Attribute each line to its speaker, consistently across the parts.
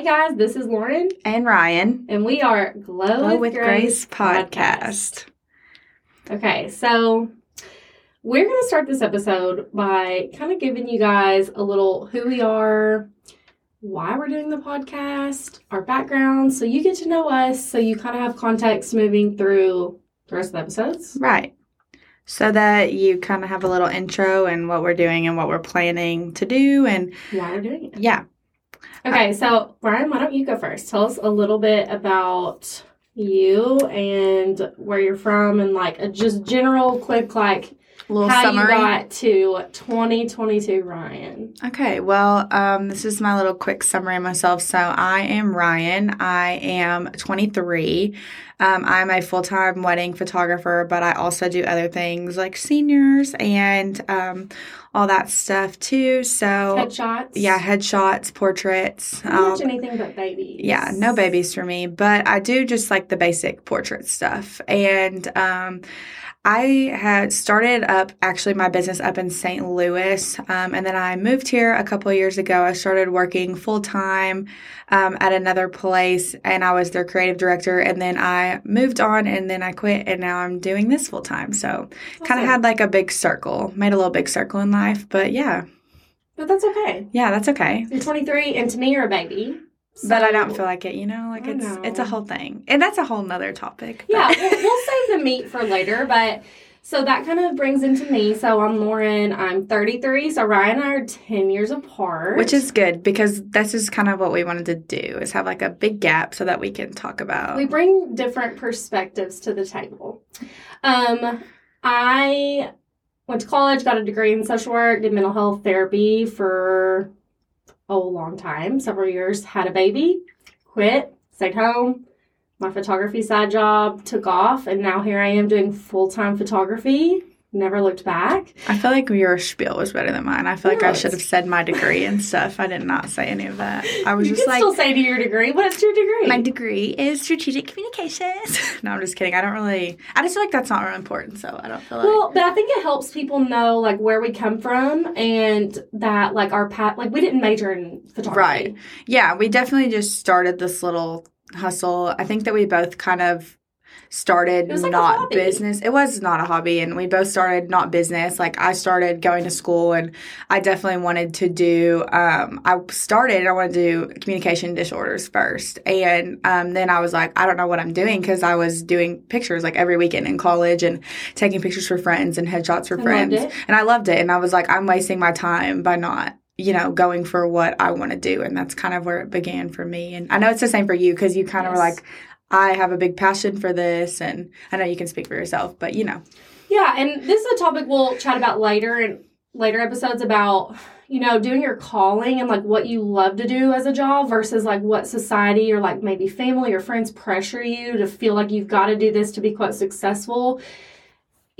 Speaker 1: Hey guys, this is Lauren,
Speaker 2: and Ryan.
Speaker 1: and we are Glow,
Speaker 2: Glow
Speaker 1: with, Grace,
Speaker 2: podcast.
Speaker 1: Okay, so we're going to start this episode by kind of giving you guys a little who we are, why we're doing the podcast, our background, so you get to know us, so you kind of have context moving through the rest of the episodes.
Speaker 2: Right. So that you kind of have a little intro and what we're doing and what we're planning to do. And
Speaker 1: Why we're doing it.
Speaker 2: yeah,
Speaker 1: Okay, so Brian, why don't you go first? Tell us a little bit about you and where you're from, and like a just general, quick, like
Speaker 2: little
Speaker 1: how
Speaker 2: summary.
Speaker 1: you got to 2022, Ryan.
Speaker 2: Okay, well, um, this is my little quick summary of myself. So I am Ryan. I am 23. Um, I'm a full time wedding photographer, but I also do other things like seniors and um, all that stuff too. So
Speaker 1: Headshots.
Speaker 2: yeah, headshots, portraits. Um,
Speaker 1: anything but babies.
Speaker 2: Yeah, no babies for me, but I do just like the basic portrait stuff. And um, I had started up actually my business up in St. Louis, um, and then I moved here a couple of years ago. I started working full time um, at another place, and I was their creative director. And then I moved on, and then I quit, and now I'm doing this full time. So kind of had like a big circle, made a little big circle in life. But yeah,
Speaker 1: But that's okay.
Speaker 2: yeah, that's okay.
Speaker 1: You're 23, and to me, you're a baby.
Speaker 2: But I don't feel like it, you know, like it's
Speaker 1: know.
Speaker 2: it's a whole thing, and that's a whole nother topic. but-
Speaker 1: Yeah, we'll, we'll save the meat for later, but so that kind of brings into me. So I'm Lauren. I'm 33. So Ryan and I are 10 years apart.
Speaker 2: which is good because this is kind of what we wanted to do is have like a big gap so that we can talk about.
Speaker 1: we bring different perspectives to the table. Um, I went to college, got a degree in social work, did mental health therapy for a long time, several years, had a baby, quit, stayed home. My photography side job took off, and now here I am doing full time photography. Never looked back.
Speaker 2: I feel like your spiel was better than mine. I feel like I should have said my degree and stuff. I did not say any of that. I was
Speaker 1: you
Speaker 2: just
Speaker 1: can
Speaker 2: like,
Speaker 1: still say to your degree, what's your degree?
Speaker 2: my degree is strategic communications. no, I'm just kidding. I don't really. I just feel like that's not really important. So I don't feel like.
Speaker 1: Well, but I think it helps people know like where we come from and that like our path like we didn't major in photography.
Speaker 2: Right. Yeah, we definitely just started this little hustle. I think that we both kind of started
Speaker 1: like
Speaker 2: not business. It was not a hobby and we both started not business. Like I started going to school and I definitely wanted to do um I started I wanted to do communication disorders first. And um then I was like I don't know what I'm doing cuz I was doing pictures like every weekend in college and taking pictures for friends and headshots for
Speaker 1: And
Speaker 2: friends. And I loved it and I was like I'm wasting my time by not you know, going for what I want to do. And that's kind of where it began for me. And I know it's the same for you because you kind of were like, I have a big passion for this. And I know you can speak for yourself, but you know,
Speaker 1: Yeah, and this is a topic we'll chat about later in later episodes about you know doing your calling and like what you love to do as a job versus like what society or like maybe family or friends pressure you to feel like you've got to do this to be quite successful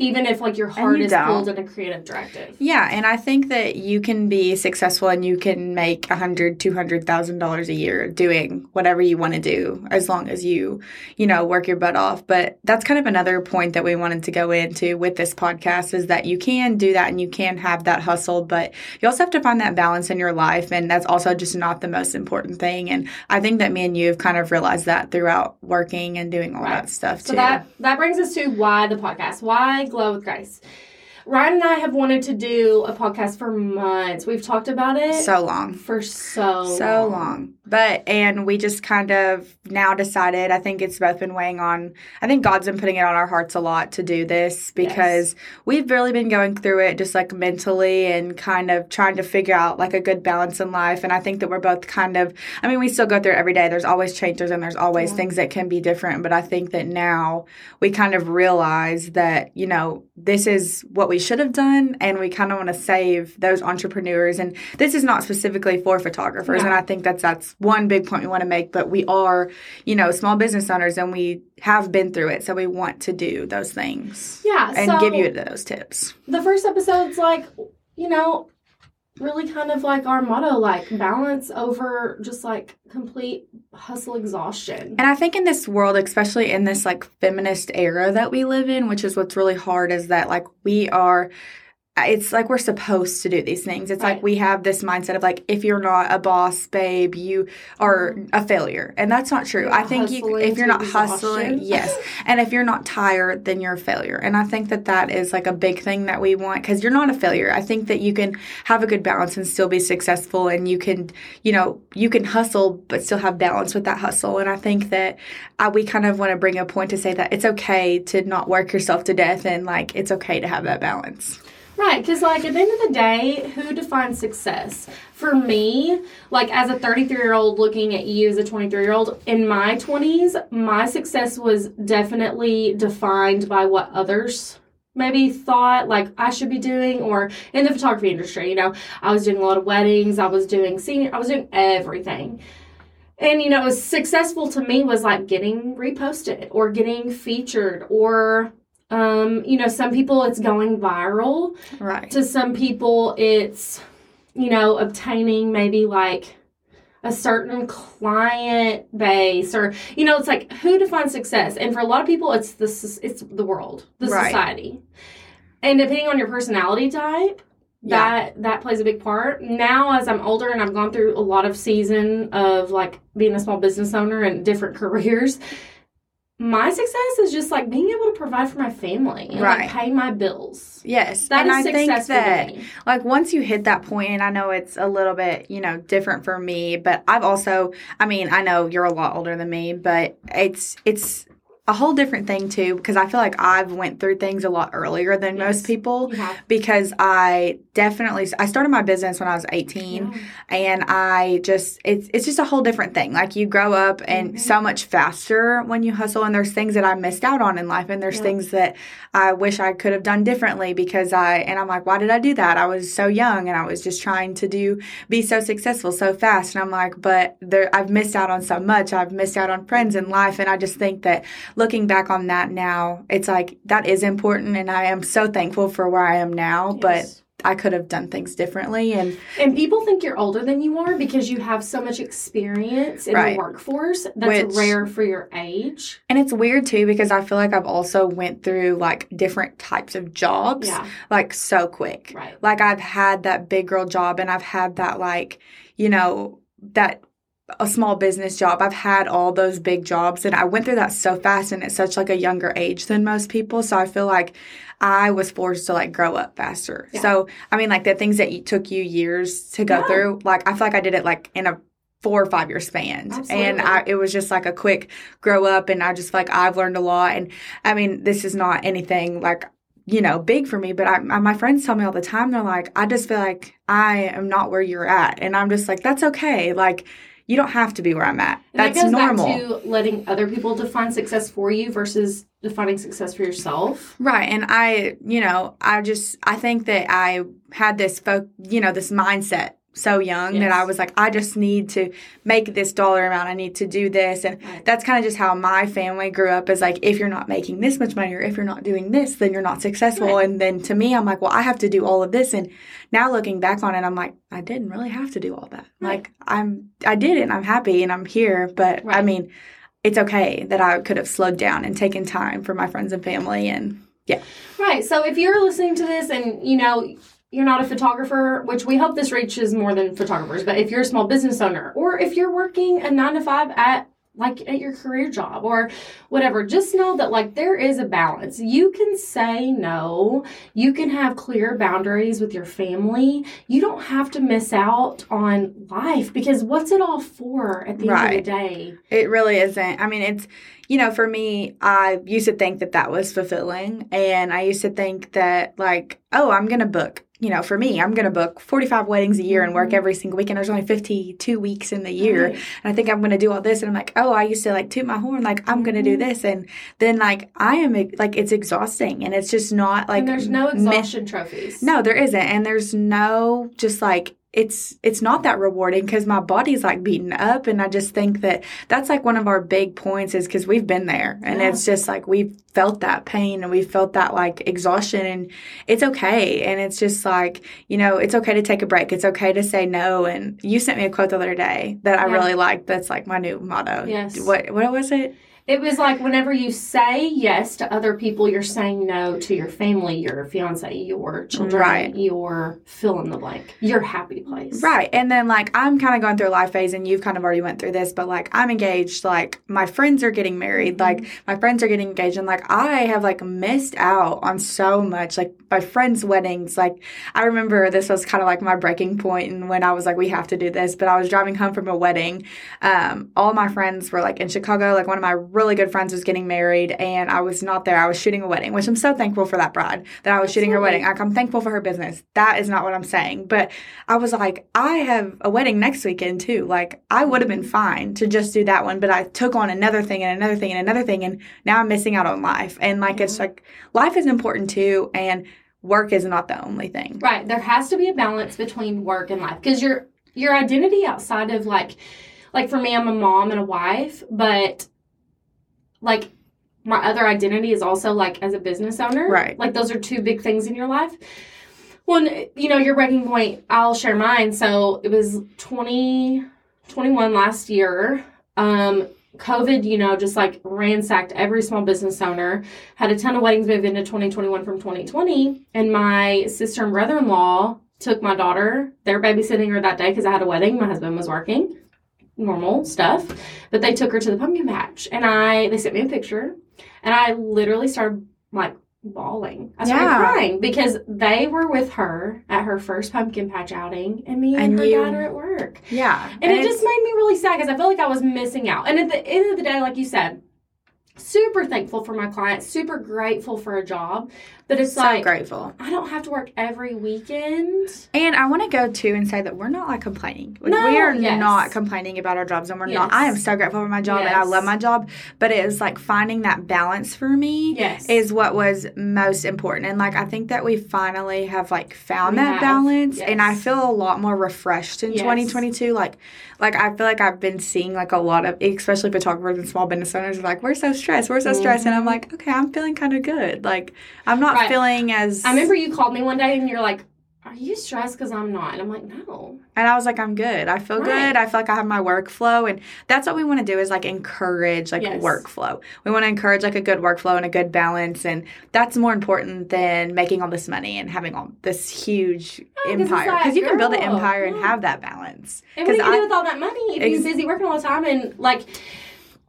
Speaker 1: even if like your heart is
Speaker 2: don't.
Speaker 1: pulled in a creative directive
Speaker 2: yeah. And I think that you can be successful and you can make a hundred, two hundred thousand dollars a year doing whatever you want to do as long as you, you know, work your butt off. But that's kind of another point that we wanted to go into with this podcast is that you can do that and you can have that hustle, but you also have to find that balance in your life. And that's also just not the most important thing. And I think that me and you have kind of realized that throughout working and doing all
Speaker 1: Right.
Speaker 2: that stuff
Speaker 1: So
Speaker 2: too.
Speaker 1: that that brings us to why the podcast. Why Glow with Grace. Ryan and I have wanted to do a podcast for months. We've talked about it
Speaker 2: so long.
Speaker 1: for so
Speaker 2: so long. But and we just kind of now decided. I think it's both been weighing on. I think God's been putting it on our hearts a lot to do this because we've really been going through it just like mentally and kind of trying to figure out like a good balance in life. And I think that we're both kind of. I mean, we still go through it every day. There's always changes and there's always
Speaker 1: Yeah.
Speaker 2: things that can be different. But I think that now we kind of realize that you know this is what we should have done, and we kind of want to save those entrepreneurs. And this is not specifically for photographers,
Speaker 1: No.
Speaker 2: and I think that's that's one big point we want to make. But we are, you know, small business owners, and we have been through it, so we want to do those things
Speaker 1: Yeah,
Speaker 2: and
Speaker 1: so
Speaker 2: give you those tips.
Speaker 1: the first episode's like, you know, really kind of like our motto, like balance over just like complete hustle exhaustion.
Speaker 2: And I think in this world, especially in this like feminist era that we live in, which is what's really hard, is that like we are it's like we're supposed to do these things. It's
Speaker 1: Right.
Speaker 2: like we have this mindset of like if you're not a boss, babe, you are a failure, and that's not true. I think you, if you're not hustling,
Speaker 1: exhaustion.
Speaker 2: yes, and if you're not tired, then you're a failure. And I think that that is like a big thing that we want because you're not a failure. I think that you can have a good balance and still be successful, and you can, you know, you can hustle but still have balance with that hustle. And I think that uh, we kind of want to bring a point to say that it's okay to not work yourself to death, and like it's okay to have that balance.
Speaker 1: Right, because like at the end of the day, who defines success? For me, like as a 33 year old looking at you as a 23 year old, in my 20s, my success was definitely defined by what others maybe thought like I should be doing, or in the photography industry. You know, I was doing a lot of weddings, I was doing senior, I was doing everything. And you know, successful to me was like getting reposted or getting featured or um, you know, some people it's going viral.
Speaker 2: Right.
Speaker 1: To some people it's, you know, obtaining maybe like a certain client base or you know, it's like who defines success? And for a lot of people it's the it's the world, the
Speaker 2: Right.
Speaker 1: society. And depending on your personality type,
Speaker 2: Yeah.
Speaker 1: that that plays a big part now as i'm older and i've gone through a lot of season of like being a small business owner and different careers my success is just like being able to provide for my family and
Speaker 2: Right.
Speaker 1: like pay my bills
Speaker 2: Yes.
Speaker 1: That
Speaker 2: and
Speaker 1: is
Speaker 2: I think that like once you hit that point and i know it's a little bit you know different for me but i've also i mean i know you're a lot older than me but it's it's a whole different thing too because i feel like i've went through things a lot earlier than
Speaker 1: Yes.
Speaker 2: most people
Speaker 1: have-
Speaker 2: because i definitely i started my business when i was 18
Speaker 1: Yeah.
Speaker 2: and i just it's it's just a whole different thing like you grow up and
Speaker 1: Mhm.
Speaker 2: so much faster when you hustle and there's things that i missed out on in life and there's
Speaker 1: Yeah.
Speaker 2: things that i wish i could have done differently because i and i'm like why did i do that i was so young and i was just trying to do be so successful so fast and i'm like but there i've missed out on so much i've missed out on friends in life and i just think that looking back on that now it's like that is important and i am so thankful for where i am now but I could have done things differently and
Speaker 1: and people think you're older than you are because you have so much experience in
Speaker 2: Right.
Speaker 1: the workforce that's
Speaker 2: Which-
Speaker 1: rare for your age
Speaker 2: and it's weird too because I feel like I've also went through like different types of jobs
Speaker 1: yeah
Speaker 2: like so quick.
Speaker 1: right
Speaker 2: Like I've had that big girl job and I've had that like, you know, that a small business job. I've had all those big jobs and I went through that so fast and at such like a younger age than most people. So I feel like I was forced to like grow up faster.
Speaker 1: Yeah.
Speaker 2: So I mean like the things that you- took you years to go
Speaker 1: Yeah.
Speaker 2: through, like I feel like I did it like in a four or five year span.
Speaker 1: Absolutely.
Speaker 2: And I it was just like a quick grow up and I just feel like I've learned a lot and I mean this is not anything like you know, big for me, but I, I- my friends tell me all the time, they're like, I just feel like I am not where you're at. And I'm just like, that's okay. Like, you don't have to be where I'm at.
Speaker 1: And
Speaker 2: That's
Speaker 1: that goes
Speaker 2: normal.
Speaker 1: back to letting other people define success for you versus defining success for yourself.
Speaker 2: Right. And I, you know, I just, I think that I had this, folk, you know, this mindset so young that I was like, I just need to make this dollar amount. I need to do this. And
Speaker 1: Right.
Speaker 2: that's kind of just how my family grew up is like, if you're not making this much money or if you're not doing this, then you're not successful.
Speaker 1: Right.
Speaker 2: And then to me, I'm like, well, I have to do all of this. And now looking back on it, I'm like, I didn't really have to do all that.
Speaker 1: Right.
Speaker 2: Like, I'm, I did it and I'm happy and I'm here. But I mean, it's okay that I could have slowed down and taken time for my friends and family and yeah.
Speaker 1: Right. So if you're listening to this and you know you're not a photographer, which we hope this reaches more than photographers, but if you're a small business owner or if you're working a 9 to 5 at like at your career job or whatever, just know that like there is a balance. You can say no. You can have clear boundaries with your family. You don't have to miss out on life because what's it all for at the end of the day?
Speaker 2: It really isn't. I mean, it's, you know, for me, I used to think that that was fulfilling. And I used to think that, like, oh, I'm going to book, you know, for me, I'm going to book 45 weddings a year and work
Speaker 1: Mhm.
Speaker 2: every single weekend. There's only 52 weeks in the year.
Speaker 1: Right.
Speaker 2: And I think I'm going to do all this. And I'm like, oh, I used to like toot my horn, like, I'm going to do
Speaker 1: Mhm.
Speaker 2: this. And then, like, I am, like, it's exhausting. And it's just not like,
Speaker 1: and there's no exhaustion trophies.
Speaker 2: no, there isn't. And there's no just like it's it's not that rewarding because my body's like beaten up and i just think that that's like one of our big points is because we've been there and
Speaker 1: Yeah.
Speaker 2: it's just like we've felt that pain and we've felt that like exhaustion and it's okay and it's just like you know it's okay to take a break it's okay to say no and you sent me a quote the other day that i
Speaker 1: Yeah.
Speaker 2: really liked that's like my new motto
Speaker 1: Yes.
Speaker 2: what what was it
Speaker 1: It was like whenever you say yes to other people, you're saying no to your family, your fiance, your children,
Speaker 2: Right.
Speaker 1: your fill in the blank, your happy place.
Speaker 2: Right. And then like I'm kind of going through a life phase and you've kind of already went through this, but like I'm engaged, like my friends are getting married, like my friends are getting engaged and like I have like missed out on so much like my friends' weddings. Like I remember this was kind of like my breaking point and when I was like we have to do this, but I was driving home from a wedding. Um all my friends were like in Chicago, like one of my really good friends was getting married and I was not there. I was shooting a wedding, which I'm so thankful for that bride that I was shooting her wedding. Like I'm thankful for her business. That is not what I'm saying. But I was like, I have a wedding next weekend too. Like, I would have been fine to just do that one, but I took on another thing and another thing and another thing, and now I'm missing out on life. And like, it's like life is important too, and work is not the only thing.
Speaker 1: Right. There has to be a balance between work and life because your your identity outside of like like for me, I'm a mom and a wife, but like my other identity is also like as a business owner.
Speaker 2: Right.
Speaker 1: Like those are two big things in your life. Well, you know, your breaking point, I'll share mine. So it was 20, 21 last year. Um, COVID, you know, just like ransacked every small business owner. Had a ton of weddings move into 2021 from 2020. And my sister and brother in law took my daughter. They were babysitting her that day because I had a wedding. My husband was working. Normal stuff. But they took her to the pumpkin patch. And I, they sent me a picture. And I literally started like bawling. I started
Speaker 2: Yeah.
Speaker 1: crying because they were with her at her first pumpkin patch outing, and me and,
Speaker 2: And
Speaker 1: her
Speaker 2: you-
Speaker 1: dad are at work.
Speaker 2: Yeah.
Speaker 1: And, it just made me really sad because I felt like I was missing out. And at the end of the day, like you said, super thankful for my clients, super grateful for a job. But it's
Speaker 2: so
Speaker 1: like
Speaker 2: grateful.
Speaker 1: I don't have to work every weekend.
Speaker 2: And I want to go too and say that we're not like complaining. Like,
Speaker 1: No,
Speaker 2: we are
Speaker 1: yes.
Speaker 2: not complaining about our jobs, and we're not. I am so grateful for my job, and I love my job. But it is like finding that balance for me.
Speaker 1: Yes.
Speaker 2: is what was most important and like i think that we finally have like found
Speaker 1: We
Speaker 2: that
Speaker 1: have,
Speaker 2: balance and i feel a lot more refreshed in
Speaker 1: Yes.
Speaker 2: 2022 like like i feel like i've been seeing like a lot of especially photographers and small business owners are like we're so stressed we're so mm-hmm. stressed and i'm like okay i'm feeling kind of good like i'm not Feeling as
Speaker 1: I remember you called me one day and you're like, Are you stressed because I'm not? And I'm like, No.
Speaker 2: and i was like i'm good i feel
Speaker 1: Right.
Speaker 2: good i feel like i have my workflow and that's what we want to do is like encourage like
Speaker 1: Yes.
Speaker 2: workflow we want to encourage like a good workflow and a good balance and that's more important than making all this money and having all this huge
Speaker 1: Oh,
Speaker 2: empire
Speaker 1: like,
Speaker 2: because you can build an empire and have that balance
Speaker 1: And what do you
Speaker 2: I-
Speaker 1: do with all that money if
Speaker 2: Ex-
Speaker 1: you're busy working all the time and like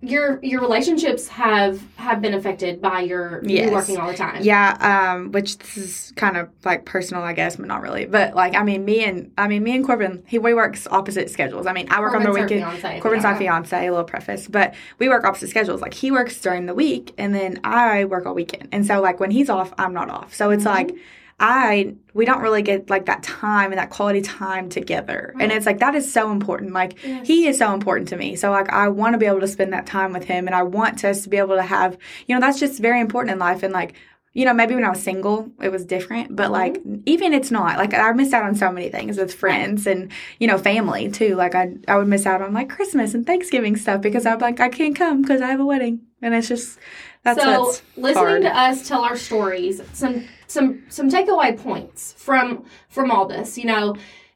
Speaker 1: your your relationships have have been affected by your you working all the time.
Speaker 2: yeah um which this is kind of like personal i guess but not really but like i mean me and i mean me and corbin he we work opposite schedules i mean i work on the weekend
Speaker 1: fiance,
Speaker 2: Corbin's my
Speaker 1: don't
Speaker 2: fiance, a little preface, but we work opposite schedules. Like he works during the week and then I work all weekend. And so like when he's off, I'm not off. So it's
Speaker 1: Mhm.
Speaker 2: like I we don't really get like that time and that quality time together. And it's like that is so important. Like
Speaker 1: Yes.
Speaker 2: he is so important to me. So like I want to be able to spend that time with him and I want us to be able to have, you know, that's just very important in life and like you know, maybe when I was single, it was different, but mm-hmm. like even it's not. Like I missed out on so many things with friends and you know family too. Like I I would miss out on like Christmas and Thanksgiving stuff because I'm like I can't come because I have a wedding, and it's just that's
Speaker 1: so listening
Speaker 2: hard.
Speaker 1: to us tell our stories, some some some takeaway points from from all this, you know,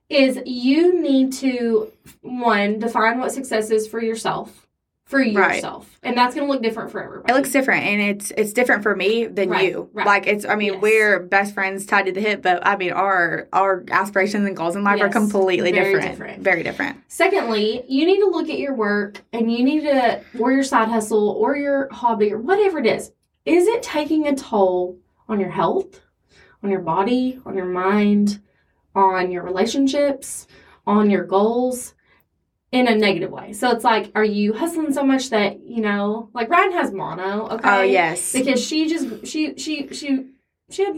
Speaker 1: is you need to one define what success is for yourself, for
Speaker 2: Right.
Speaker 1: yourself, and that's going to look different for everybody.
Speaker 2: It looks different, and it's it's different for me than
Speaker 1: Right,
Speaker 2: you.
Speaker 1: right.
Speaker 2: Like it's, I mean,
Speaker 1: Yes.
Speaker 2: we're best friends tied to the hip, but I mean, our our aspirations and goals in life are completely
Speaker 1: very
Speaker 2: different.
Speaker 1: different.
Speaker 2: very different.
Speaker 1: Secondly, you need to look at your work and you need to, or your side hustle or your hobby or whatever it is. Is it taking a toll on your health, on your body, on your mind, on your relationships, on your goals in a negative way? So it's like, are you hustling so much that, you know, like Ryan has mono, okay?
Speaker 2: Oh yes,
Speaker 1: Because she just, she, she, she, she had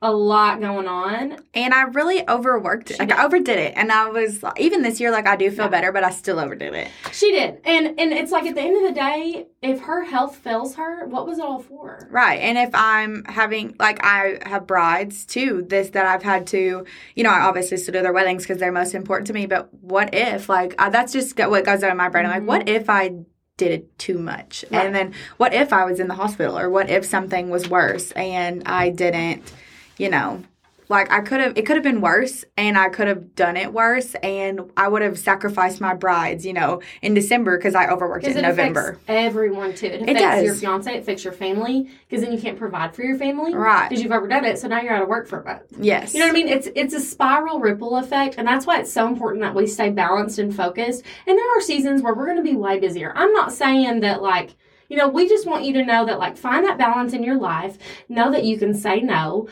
Speaker 1: a lot going on.
Speaker 2: and I really overworked it. Like. I overdid it, and I was even this year, like I do feel
Speaker 1: Yeah.
Speaker 2: better, but I still overdid it.
Speaker 1: She did. And, and it's like at the end of the day, if her health fails her, what was it all for?
Speaker 2: Right. And if I'm having, like, I have brides too, this that I've had to, you know, I obviously still do their weddings because they're most important to me. But what if, like, I, that's just what goes on in my brain. I'm like, what mm-hmm. if I did it too much?
Speaker 1: Right.
Speaker 2: And then what if I was in the hospital or what if something was worse and I didn't, you know, Like I could have, it could have been worse, and I could have done it worse, and I would have sacrificed my brides, you know, in December because I overworked it in
Speaker 1: it
Speaker 2: November.
Speaker 1: affects everyone too. It
Speaker 2: It
Speaker 1: affects your fiance, it affects your family, because then you can't provide for your family.
Speaker 2: Right.
Speaker 1: Because you've overdone it, so now you're out of work for a month.
Speaker 2: Yes.
Speaker 1: You know what I mean? It's it's a spiral ripple effect, and that's why it's so important that we stay balanced and focused. And there are seasons where we're going to be way busier. I'm not saying that like you know we just want you to know that like find that balance in your life. Know that you can say no.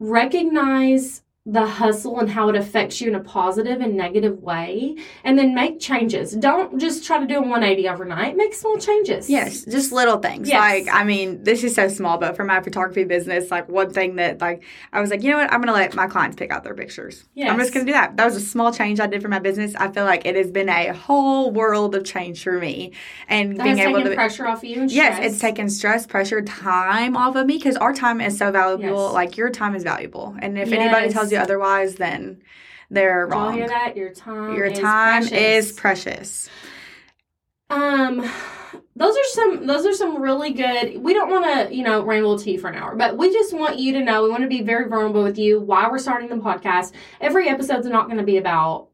Speaker 1: Recognize the hustle and how it affects you in a positive and negative way, and then make changes. Don't just try to do a 180 overnight. Make small changes.
Speaker 2: Yes, just little things.
Speaker 1: Yes.
Speaker 2: Like, I mean, this is so small, but for my photography business, like one thing that like I was like, you know what, I'm gonna let my clients pick out their pictures.
Speaker 1: Yes.
Speaker 2: I'm just gonna do that. That was a small change I did for my business. I feel like it has been a whole world of change for me. And
Speaker 1: That
Speaker 2: being able
Speaker 1: taken
Speaker 2: to
Speaker 1: pressure off you. And
Speaker 2: Yes,
Speaker 1: stress.
Speaker 2: it's taken stress, pressure, time off of me because our time is so valuable.
Speaker 1: Yes.
Speaker 2: Like your time is valuable, and if anybody tells you otherwise, then they're
Speaker 1: Did y'all
Speaker 2: wrong.
Speaker 1: hear that? Your time.
Speaker 2: Your
Speaker 1: is
Speaker 2: time
Speaker 1: precious.
Speaker 2: is precious.
Speaker 1: Um, those are some. Those are some really good. We don't want to, you know, ramble you for an hour, but we just want you to know. We want to be very vulnerable with you. Why we're starting the podcast. Every episode's not going to be about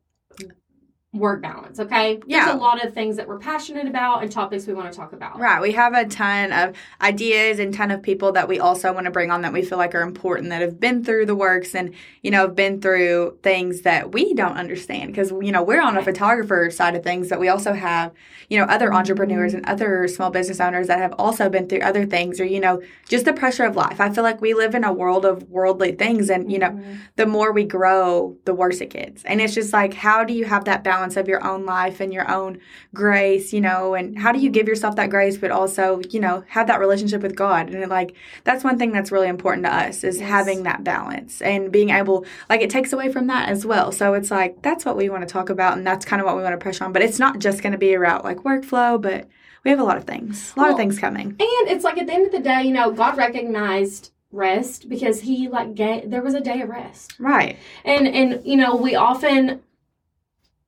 Speaker 1: work balance. Okay.
Speaker 2: Yeah.
Speaker 1: There's a lot of things that we're passionate about and topics we want to talk about.
Speaker 2: Right. We have a ton of ideas and ton of people that we also want to bring on that we feel like are important that have been through the works and, you know, have been through things that we don't understand. Because, you know, we're on a photographer side of things, but we also have, you know, other entrepreneurs and other small business owners that have also been through other things or, you know, just the pressure of life. I feel like we live in a world of worldly things and, you know,
Speaker 1: Mhm.
Speaker 2: the more we grow, the worse it gets. And it's just like, how do you have that balance of your own life and your own grace, you know, and how do you give yourself that grace, but also, you know, have that relationship with God? And like, that's one thing that's really important to us is
Speaker 1: Yes.
Speaker 2: having that balance and being able, like, it takes away from that as well. So it's like, that's what we want to talk about. And that's kind of what we want to push on. But it's not just going to be about like workflow, but we have a lot of things, a lot of things coming.
Speaker 1: And it's like at the end of the day, you know, God recognized rest because He like gave. There was a day of rest.
Speaker 2: Right.
Speaker 1: and and you know we often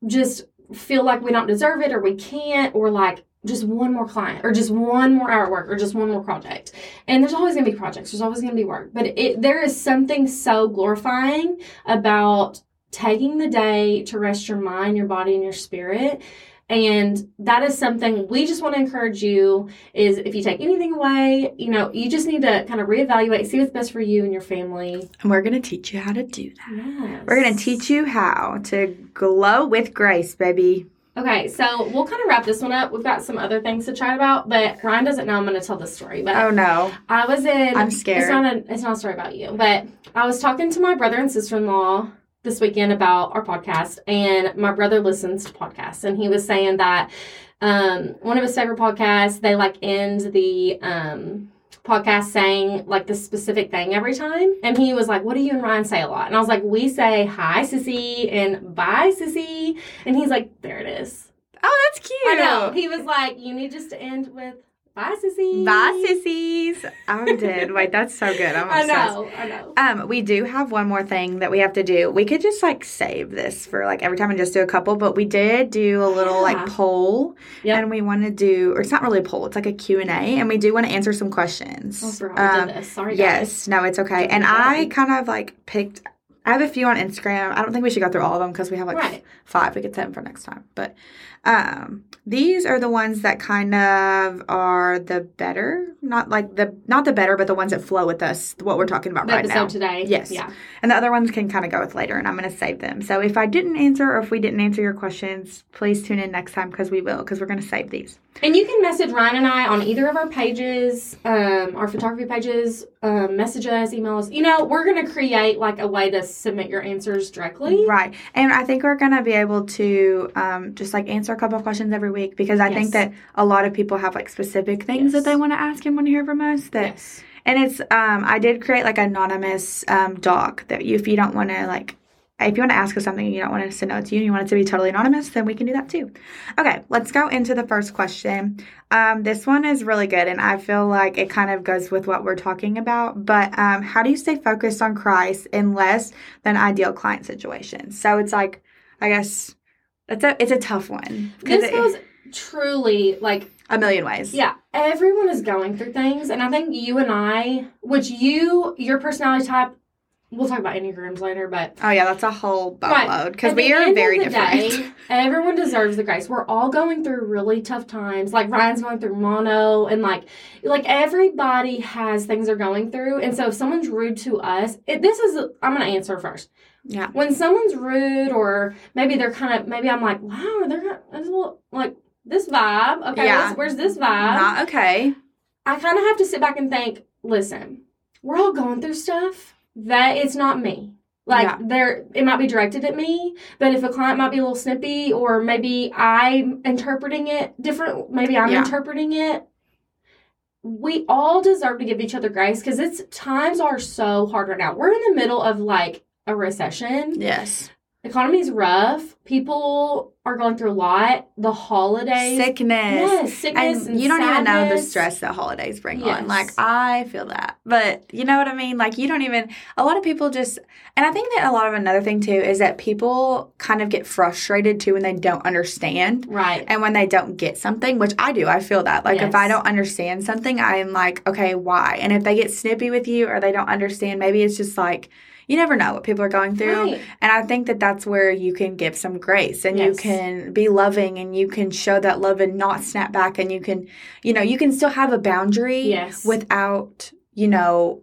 Speaker 1: just feel like we don't deserve it or we can't or like just one more client or just one more hour work or just one more project. And there's always going to be projects there's always going to be work but it there is something so glorifying about taking the day to rest your mind your body and your spirit and that is something we just want to encourage you is if you take anything away you know you just need to kind of reevaluate see what's best for you and your family
Speaker 2: And we're going to teach you how to do that.
Speaker 1: yes.
Speaker 2: We're going to teach you how to glow with grace, baby.
Speaker 1: Okay, so we'll kind of wrap this one up. We've got some other things to chat about, but Ryan doesn't know I'm going to tell this story. But
Speaker 2: Oh no.
Speaker 1: I was in.
Speaker 2: I'm scared.
Speaker 1: It's not a. It's not a story about you, but I was talking to my brother and sister in law this weekend about our podcast, and my brother listens to podcasts, and he was saying that um, one of his favorite podcasts they like end the um, podcast saying like the specific thing every time, and he was like, "What do you and Ryan say a lot?" And I was like, "We say hi, sissy, and bye, sissy," and he's like, "There it is."
Speaker 2: Oh, that's cute.
Speaker 1: I know. He was like, "You need just to end with bye, sissy."
Speaker 2: Bye, sissies. I did. Wait, that's so good. I'm obsessed.
Speaker 1: I know. I know.
Speaker 2: Um, we do have one more thing that we have to do. We could just like save this for like every time and just do a couple, but we did do a little
Speaker 1: Yeah.
Speaker 2: like poll,
Speaker 1: Yep.
Speaker 2: and we want to do, or it's not really a poll, it's like a Q and A, and we do want to answer some questions.
Speaker 1: Forgot we
Speaker 2: Um,
Speaker 1: did this. Sorry, guys.
Speaker 2: Yes, no, it's okay. And I kind of like picked. I have a few on Instagram. I don't think we should go through all of them because we have like
Speaker 1: Right.
Speaker 2: five. We could save them for next time. But um, these are the ones that kind of are the better, not like the not the better, but the ones that flow with us. What we're talking about
Speaker 1: The
Speaker 2: right
Speaker 1: episode
Speaker 2: now.
Speaker 1: today.
Speaker 2: Yes.
Speaker 1: Yeah.
Speaker 2: And the other ones can kind of go with later, and I'm going to save them. So if I didn't answer or if we didn't answer your questions, please tune in next time because we will, because we're going to save these.
Speaker 1: And you can message Ryan and I on either of our pages, um, our photography pages, um, message us, email us. You know, we're going to create like a way to submit your answers directly.
Speaker 2: Right. And I think we're going to be able to um, just like answer a couple of questions every week because I think that a lot of people have like specific things that they want to ask and want to hear from us. That
Speaker 1: Yes.
Speaker 2: And it's um, I did create like an anonymous um, doc that you, if you don't want to like if you want to ask us something and you don't want us to know it's you and you want it to be totally anonymous, then we can do that too. Okay, let's go into the first question. Um, this one is really good, and I feel like it kind of goes with what we're talking about. But um, how do you stay focused on Christ in less than ideal client situations? So it's like, I guess it's a it's a tough one.
Speaker 1: This
Speaker 2: it-
Speaker 1: goes truly like
Speaker 2: a million ways.
Speaker 1: Yeah, everyone is going through things, and I think you and I, which you, your personality type, we'll talk about enneagrams later, but
Speaker 2: Oh yeah, that's a whole boatload because we are very different.
Speaker 1: day, everyone deserves the grace. We're all going through really tough times. Like Ryan's going through mono, and like like everybody has things they're going through. And so if someone's rude to us, it, this is I'm gonna answer first.
Speaker 2: Yeah.
Speaker 1: When someone's rude, or maybe they're kind of maybe I'm like, wow, they're not, that's a little, like this vibe. Okay,
Speaker 2: Yeah.
Speaker 1: where's, where's this vibe?
Speaker 2: Not okay.
Speaker 1: I kind of have to sit back and think, listen, we're all going through stuff. That it's not me. Like
Speaker 2: Yeah.
Speaker 1: there it might be directed at me, but if a client might be a little snippy or maybe I'm interpreting it different, maybe I'm
Speaker 2: Yeah.
Speaker 1: interpreting it. We all deserve to give each other grace because it's times are so hard right now. We're in the middle of like a recession.
Speaker 2: Yes.
Speaker 1: Economy's rough. People are going through a lot. The holidays.
Speaker 2: Sickness.
Speaker 1: Yes, sickness
Speaker 2: and,
Speaker 1: and
Speaker 2: you don't even know the stress that holidays bring
Speaker 1: Yes.
Speaker 2: on. Like I feel that, but you know what I mean. Like you don't even. A lot of people just, and I think that a lot of another thing too is that people kind of get frustrated too when they don't understand.
Speaker 1: Right.
Speaker 2: And when they don't get something, which I do, I feel that. Like if I don't understand something, I am like, okay, why? And if they get snippy with you or they don't understand, maybe it's just like you never know what people are going through.
Speaker 1: Right.
Speaker 2: And I think that that's where you can give some grace and you can be loving and you can show that love and not snap back and you can, you know, you can still have a boundary
Speaker 1: Yes.
Speaker 2: without, you know,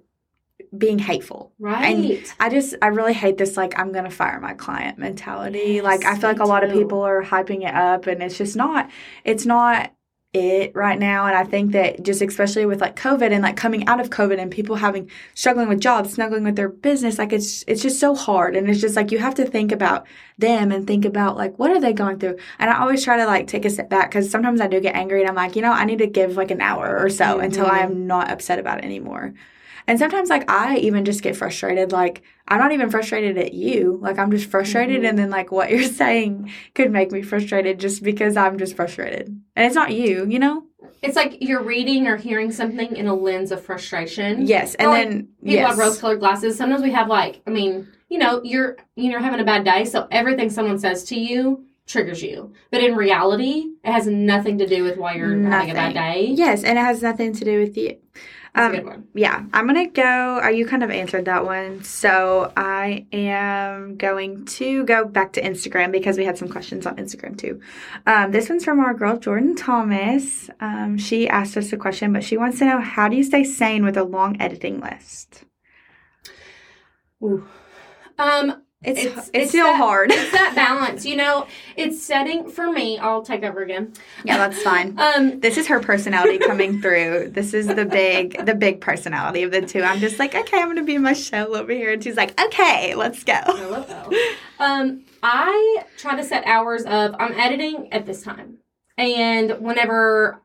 Speaker 2: being hateful.
Speaker 1: Right.
Speaker 2: I just, I really hate this, like, I'm going to fire my client mentality.
Speaker 1: Yes,
Speaker 2: like, I feel like a lot of people are hyping it up and it's just not, it's not it right now. And I think that just especially with like COVID and like coming out of COVID and people having, struggling with jobs, struggling with their business, like it's, it's just so hard. And it's just like, you have to think about them and think about like, what are they going through? And I always try to like take a step back because sometimes I do get angry and I'm like, you know, I need to give like an hour or so until I
Speaker 1: Mhm.
Speaker 2: am not upset about it anymore. And sometimes, like, I even just get frustrated. Like, I'm not even frustrated at you. Like, I'm just frustrated.
Speaker 1: Mhm.
Speaker 2: And then, like, what you're saying could make me frustrated just because I'm just frustrated. And it's not you, you know?
Speaker 1: It's like you're reading or hearing something in a lens of frustration.
Speaker 2: Yes. And
Speaker 1: Or, like,
Speaker 2: then,
Speaker 1: People
Speaker 2: yes.
Speaker 1: have rose colored glasses. Sometimes we have like, I mean, you know, you're you're having a bad day, so everything someone says to you triggers you. But in reality, it has nothing to do with why you're having a bad day.
Speaker 2: Yes. And it has nothing to do with you. Um,
Speaker 1: a good one.
Speaker 2: yeah, I'm gonna go. Uh, you kind of answered that one, so I am going to go back to Instagram because we had some questions on Instagram too. Um, this one's from our girl Jordan Thomas. Um, she asked us a question, but she wants to know how do you stay sane with a long editing list?
Speaker 1: Ooh. Um,
Speaker 2: It's
Speaker 1: It's-
Speaker 2: it's,
Speaker 1: it's
Speaker 2: still
Speaker 1: that-
Speaker 2: hard.
Speaker 1: it's that balance, you know. It's setting for me. I'll take over again.
Speaker 2: yeah, that's fine.
Speaker 1: Um,
Speaker 2: This is her personality coming through. This is the big the big personality of the two. I'm just like, okay, I'm gonna be in my shell over here, and she's like, okay, let's go.
Speaker 1: I. Um, I try to set hours of I'm editing at this time, and whenever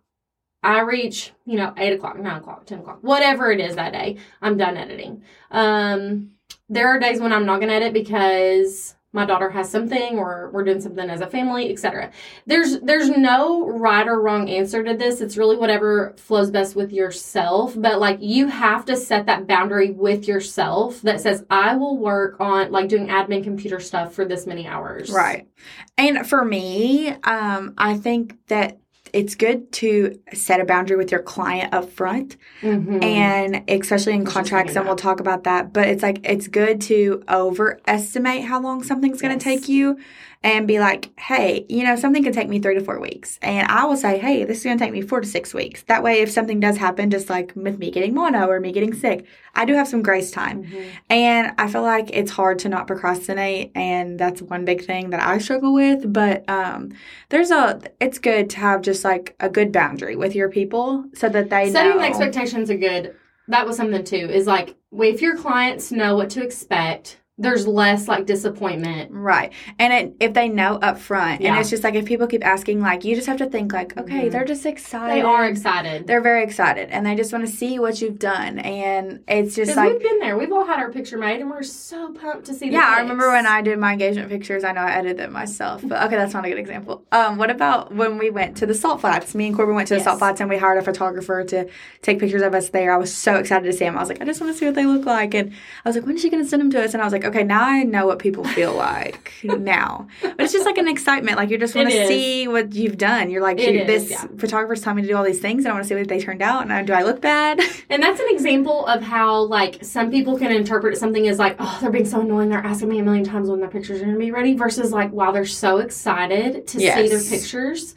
Speaker 1: I reach, you know, eight o'clock, nine o'clock, ten o'clock, whatever it is that day, I'm done editing. Um, there are days when I'm not gonna edit because my daughter has something or we're doing something as a family, etc. There's there's no right or wrong answer to this. It's really whatever flows best with yourself. But like you have to set that boundary with yourself that says I will work on like doing admin computer stuff for this many hours.
Speaker 2: Right. And for me, um, I think that it's good to set a boundary with your client up front
Speaker 1: Mhm.
Speaker 2: and especially in contracts and we'll talk about that but it's like it's good to overestimate how long something's going to take you and be like hey you know something could take me three to four weeks and i will say hey this is going to take me four to six weeks that way if something does happen just like with me getting mono or me getting sick i do have some grace time
Speaker 1: Mhm.
Speaker 2: and I feel like it's hard to not procrastinate, and that's one big thing that I struggle with. But um, there's a, it's good to have just like a good boundary with your people so that they
Speaker 1: setting
Speaker 2: know.
Speaker 1: expectations are good. That was something too. Is like if your clients know what to expect, there's less like disappointment.
Speaker 2: Right. And it, if they know up front, and it's just like if people keep asking, like, you just have to think, like, okay,
Speaker 1: Mhm.
Speaker 2: they're just excited.
Speaker 1: They are excited.
Speaker 2: They're very excited, and they just want to see what you've done. And it's just
Speaker 1: Because
Speaker 2: like,
Speaker 1: we've been there. We've all had our picture made, and we're so pumped to see. The
Speaker 2: Yeah, I remember when I did my engagement pictures. I know I edited them myself, but okay, that's not a good example. Um, what about when we went to the Salt Flats? Me and Corbin went to the
Speaker 1: Yes.
Speaker 2: Salt Flats, and we hired a photographer to take pictures of us there. I was so excited to see them. I was like, I just want to see what they look like, and I was like, when is she going to send them to us? And I was like, okay, now I know what people feel like now. But it's just like an excitement. Like you just want to see what you've done. You're like,
Speaker 1: is,
Speaker 2: this
Speaker 1: yeah.
Speaker 2: photographer's telling me to do all these things, and I want to see what they turned out. And I, do I look bad?
Speaker 1: And that's an example of how, like, some people can interpret something as like, oh, they're being so annoying. They're asking me a million times when their pictures are going to be ready, versus like, wow, they're so excited to see their pictures.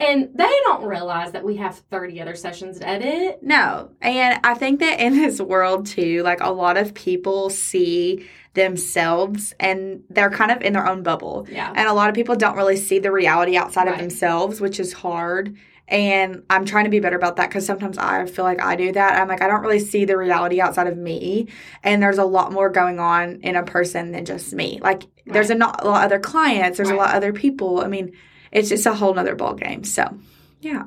Speaker 1: And they don't realize that we have 30 other sessions to edit.
Speaker 2: No. And I think that in this world too, like a lot of people see themselves and they're kind of in their own bubble.
Speaker 1: Yeah.
Speaker 2: And a lot of people don't really see the reality outside of themselves, which is hard. And I'm trying to be better about that because sometimes I feel like I do that. I'm like, I don't really see the reality outside of me. And there's a lot more going on in a person than just me. Like, there's a, not, a lot of other clients, there's
Speaker 1: Right.
Speaker 2: a lot of other people. I mean, it's just a whole nother ball game. So, yeah.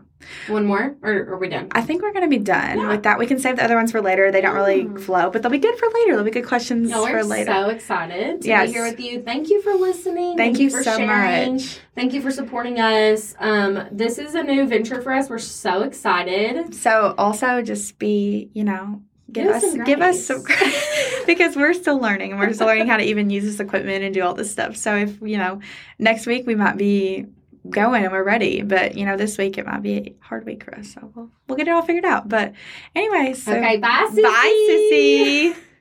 Speaker 1: One more, or are we done?
Speaker 2: I think we're going to be done
Speaker 1: Yeah.
Speaker 2: with that. We can save the other ones for later. They don't really
Speaker 1: Mm.
Speaker 2: flow, but they'll be good for later. They'll be good questions
Speaker 1: No,
Speaker 2: for later.
Speaker 1: so excited to
Speaker 2: Yes.
Speaker 1: be here with you. Thank you for listening.
Speaker 2: Thank you
Speaker 1: for
Speaker 2: so
Speaker 1: sharing.
Speaker 2: much.
Speaker 1: Thank you for supporting us. Um, this is a new venture for us. We're so excited.
Speaker 2: So also just be, you know, give
Speaker 1: us
Speaker 2: give us some because we're still learning and we're still learning how to even use this equipment and do all this stuff. So if, you know, next week we might be going and we're ready, but you know, this week it might be a hard week for us. So we'll we'll get it all figured out. But anyway, so
Speaker 1: okay, bye, Sissy.
Speaker 2: bye, sissy.